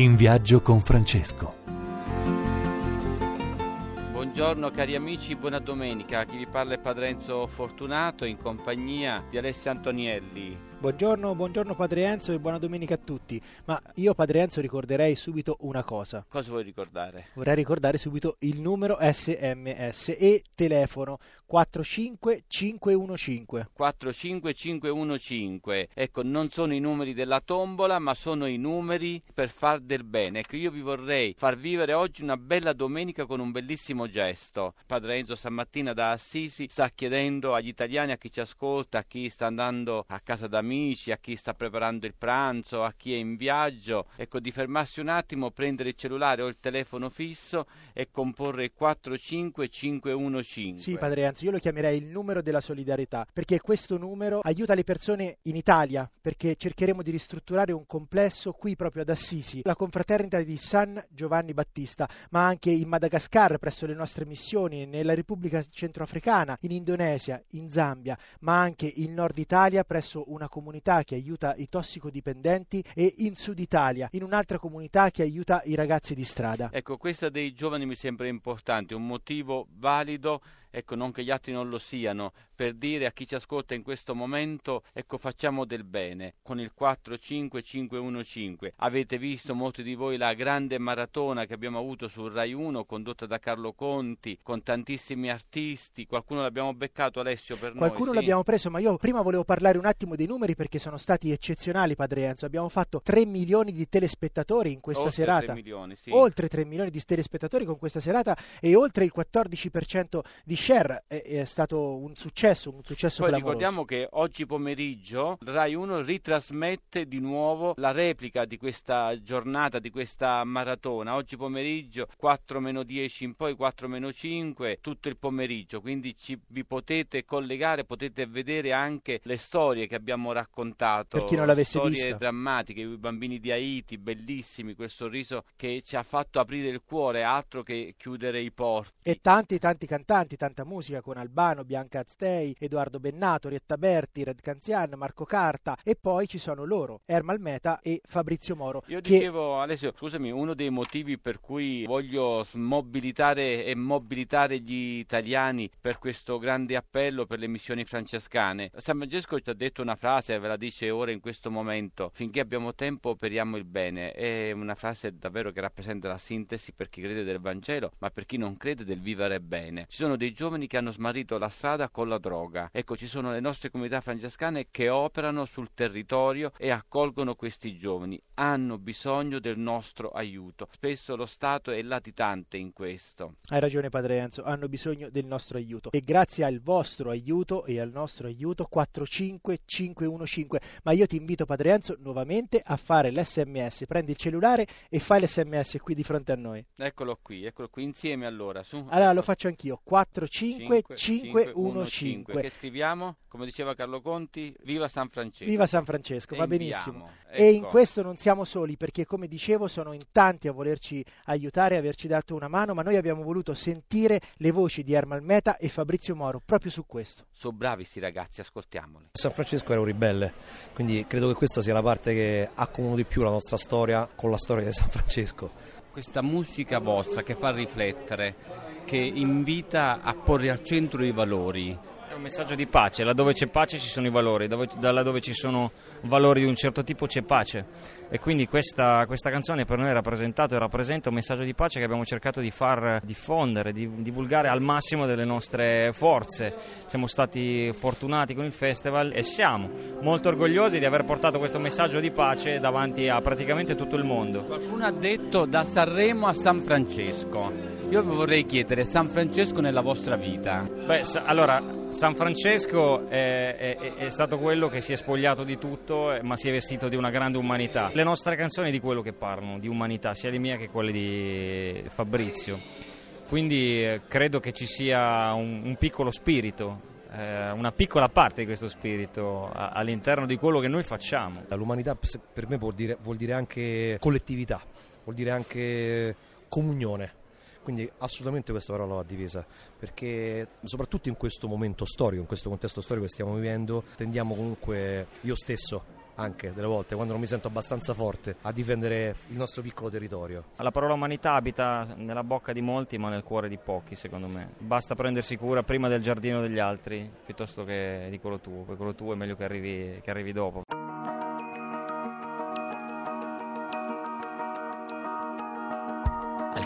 In viaggio con Francesco. Buongiorno cari amici, buona domenica. Chi vi parla è Padre Enzo Fortunato in compagnia di Alessia Antonielli. Buongiorno, buongiorno Padre Enzo e buona domenica a tutti. Ma io Padre Enzo ricorderei subito una cosa. Cosa vuoi ricordare? Vorrei ricordare subito il numero SMS e telefono 45515. 45515. Ecco, non sono i numeri della tombola, ma sono i numeri per far del bene. Ecco, io vi vorrei far vivere oggi una bella domenica con un bellissimo gesto. Padre Enzo stamattina da Assisi sta chiedendo agli italiani, a chi ci ascolta, a chi sta andando a casa da amici, a chi sta preparando il pranzo, a chi è in viaggio, ecco di fermarsi un attimo, prendere il cellulare o il telefono fisso e comporre il 45515. Sì, Padre Enzo, io lo chiamerei il numero della solidarietà, perché questo numero aiuta le persone in Italia, perché cercheremo di ristrutturare un complesso qui proprio ad Assisi, la confraternita di San Giovanni Battista, ma anche in Madagascar presso le nostre missioni, nella Repubblica Centroafricana, in Indonesia, in Zambia, ma anche in Nord Italia presso una comunità comunità che aiuta i tossicodipendenti e in Sud Italia, in un'altra comunità che aiuta i ragazzi di strada. Ecco, questa dei giovani mi sembra importante, un motivo valido ecco non che gli altri non lo siano, per dire a chi ci ascolta in questo momento, ecco facciamo del bene, con il 45515. Avete visto molti di voi la grande maratona che abbiamo avuto sul Rai 1 condotta da Carlo Conti, con tantissimi artisti, qualcuno l'abbiamo beccato Alessio per qualcuno noi? Qualcuno l'abbiamo preso, ma io prima volevo parlare un attimo dei numeri perché sono stati eccezionali Padre Enzo, abbiamo fatto 3 milioni di telespettatori in questa oltre serata. 3 milioni, sì. Oltre 3 milioni di telespettatori con questa serata e oltre il 14% di share è, è, stato un successo, un successo Poi clamoroso. ricordiamo che oggi pomeriggio Rai 1 ritrasmette di nuovo la replica di questa giornata, di questa maratona. Oggi pomeriggio 4 meno 10 in poi 4 meno 5, tutto il pomeriggio, quindi ci, vi potete collegare, potete vedere anche le storie che abbiamo raccontato. Per chi non l'avesse storie vista. drammatiche, i bambini di Haiti, bellissimi, quel sorriso che ci ha fatto aprire il cuore, altro che chiudere i porti. E tanti tanti cantanti, tanta musica con Albano, Bianca Aztei, Edoardo Bennato, Rietta Berti, Red Canzian, Marco Carta e poi ci sono loro, Ermal Meta e Fabrizio Moro. Io che... dicevo, Alessio, scusami, uno dei motivi per cui voglio mobilitare e mobilitare gli italiani per questo grande appello per le missioni francescane. San Francesco ci ha detto una frase, ve la dice ora in questo momento, finché abbiamo tempo operiamo il bene. È una frase davvero che rappresenta la sintesi per chi crede del Vangelo, ma per chi non crede del vivere bene. Ci sono dei giovani che hanno smarrito la strada con la droga. Ecco, ci sono le nostre comunità francescane che operano sul territorio e accolgono questi giovani. Hanno bisogno del nostro aiuto. Spesso lo Stato è latitante in questo. Hai ragione Padre Enzo, hanno bisogno del nostro aiuto. E grazie al vostro aiuto e al nostro aiuto 45515. Ma io ti invito Padre Enzo nuovamente a fare l'SMS. Prendi il cellulare e fai l'SMS qui di fronte a noi. Eccolo qui, eccolo qui insieme allora. Su. Allora lo faccio anch'io. 45515. Che scriviamo? Come diceva Carlo Conti, viva San Francesco. Viva San Francesco, e va inviamo. benissimo. Ecco. E in questo non siamo soli perché come dicevo sono in tanti a volerci aiutare, averci dato una mano, ma noi abbiamo voluto sentire le voci di Ermal Meta e Fabrizio Moro proprio su questo. Sono bravi sti ragazzi, ascoltiamoli. San Francesco era un ribelle, quindi credo che questa sia la parte che accomuna di più la nostra storia con la storia di San Francesco. Questa musica vostra che fa riflettere, che invita a porre al centro i valori, un messaggio di pace, laddove c'è pace ci sono i valori, dove, da laddove ci sono valori di un certo tipo c'è pace e quindi questa, questa canzone per noi è rappresentato e rappresenta un messaggio di pace che abbiamo cercato di far diffondere, di divulgare al massimo delle nostre forze. Siamo stati fortunati con il festival e siamo molto orgogliosi di aver portato questo messaggio di pace davanti a praticamente tutto il mondo. Qualcuno ha detto da Sanremo a San Francesco. Io vi vorrei chiedere San Francesco nella vostra vita. Beh, allora, San Francesco è, è- è stato quello che si è spogliato di tutto, eh, ma si è vestito di una grande umanità. Le nostre canzoni di quello che parlano, di umanità, sia le mie che quelle di Fabrizio. Quindi eh, credo che ci sia un, un piccolo spirito, eh, una piccola parte di questo spirito all'interno di quello che noi facciamo. L'umanità per me vuol dire, vuol dire anche collettività, vuol dire anche comunione. Quindi assolutamente questa parola va difesa, perché soprattutto in questo momento storico, in questo contesto storico che stiamo vivendo, tendiamo comunque io stesso anche delle volte quando non mi sento abbastanza forte a difendere il nostro piccolo territorio. La parola umanità abita nella bocca di molti ma nel cuore di pochi secondo me. Basta prendersi cura prima del giardino degli altri piuttosto che di quello tuo, perché quello tuo è meglio che arrivi, che arrivi dopo.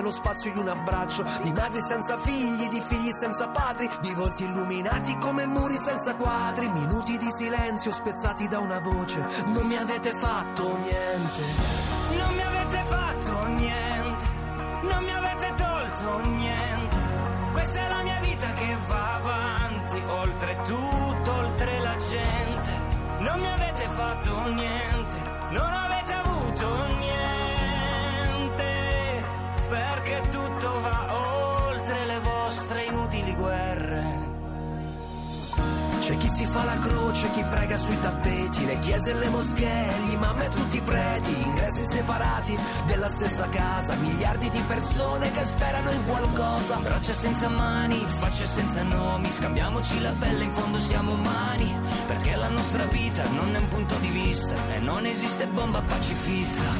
lo spazio di un abbraccio di madri senza figli, di figli senza padri, di volti illuminati come muri senza quadri, minuti di silenzio spezzati da una voce. Non mi avete fatto niente. Non mi avete fatto niente, non mi avete tolto niente. Questa è la mia vita che va avanti, oltre tutto, oltre la gente. Non mi avete fatto niente, non avete C'è chi si fa la croce, chi prega sui tappeti, le chiese e le moschee, gli imam e tutti i preti, ingressi separati della stessa casa, miliardi di persone che sperano in qualcosa. Braccia senza mani, facce senza nomi, scambiamoci la pelle, in fondo siamo umani, perché la nostra vita non è un punto di vista e non esiste bomba pacifista.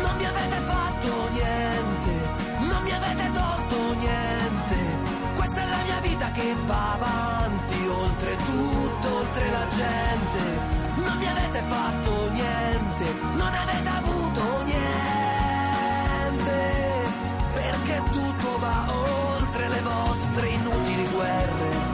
Non mi avete fatto niente, non mi avete tolto niente. Questa è la mia vita che va avanti, gente. Non mi avete fatto niente, non avete avuto niente. Perché tutto va oltre le vostre inutili guerre.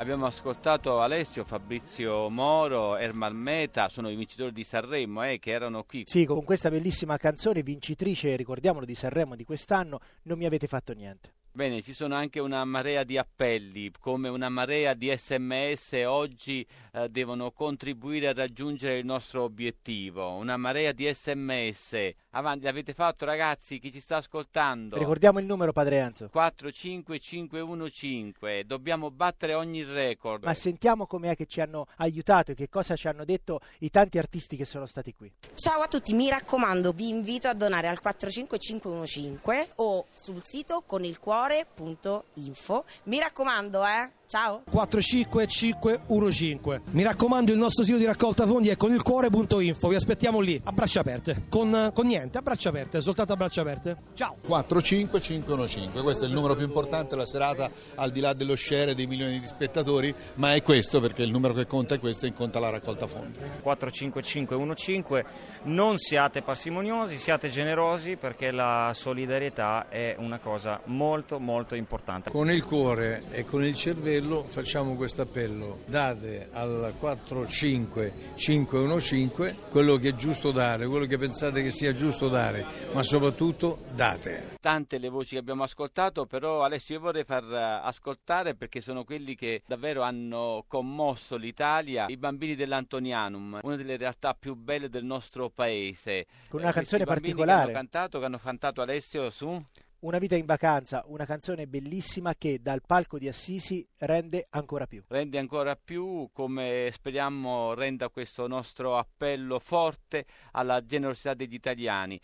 Abbiamo ascoltato Alessio, Fabrizio Moro, Ermal Meta, sono i vincitori di Sanremo eh, che erano qui. Sì, con questa bellissima canzone vincitrice, ricordiamolo, di Sanremo di quest'anno, non mi avete fatto niente. Bene, ci sono anche una marea di appelli, come una marea di sms oggi eh, devono contribuire a raggiungere il nostro obiettivo. Una marea di sms. Avanti, l'avete fatto ragazzi? Chi ci sta ascoltando? Ricordiamo il numero, Padre Enzo. 45515. Dobbiamo battere ogni record. Ma sentiamo com'è che ci hanno aiutato e che cosa ci hanno detto i tanti artisti che sono stati qui. Ciao a tutti, mi raccomando, vi invito a donare al 45515 o sul sito con il cuore.info. Mi raccomando, eh? Ciao! 45515. Mi raccomando, il nostro sito di raccolta fondi è con il cuore.info. Vi aspettiamo lì a braccia aperte. Con, con niente, a braccia aperte, soltanto a braccia aperte. Ciao! 45515, questo è il numero più importante la serata al di là dello share dei milioni di spettatori, ma è questo perché il numero che conta è questo e conta la raccolta fondi. 45515, non siate parsimoniosi, siate generosi perché la solidarietà è una cosa molto molto importante. Con il cuore e con il cervello facciamo questo appello, date al 45515 quello che è giusto dare, quello che pensate che sia giusto dare, ma soprattutto date. Tante le voci che abbiamo ascoltato, però Alessio io vorrei far eh, ascoltare perché sono quelli che davvero hanno commosso l'Italia, i bambini dell'Antonianum, una delle realtà più belle del nostro paese. Con una Eh, canzone bambini particolare. Che hanno cantato, che hanno cantato Alessio su... Una vita in vacanza, una canzone bellissima che dal palco di Assisi rende ancora più. rende ancora più come speriamo renda questo nostro appello forte alla generosità degli italiani.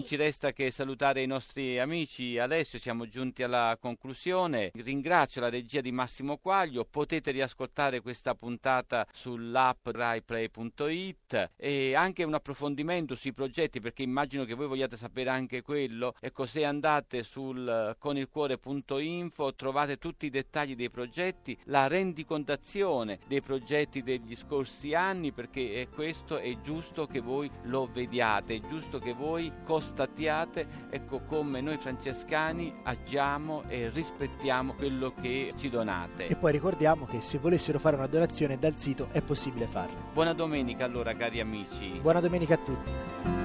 Non ci resta che salutare i nostri amici. Alessio, siamo giunti alla conclusione. Ringrazio la regia di Massimo Quaglio. Potete riascoltare questa puntata sull'app raiplay.it e anche un approfondimento sui progetti perché immagino che voi vogliate sapere anche quello. Ecco, se andate sul conilcuore.info trovate tutti i dettagli dei progetti, la rendicontazione dei progetti degli scorsi anni perché questo è giusto che voi lo vediate, è giusto che voi constatiate ecco come noi francescani agiamo e rispettiamo quello che ci donate. E poi ricordiamo che se volessero fare una donazione dal sito è possibile farlo. Buona domenica allora cari amici. Buona domenica a tutti.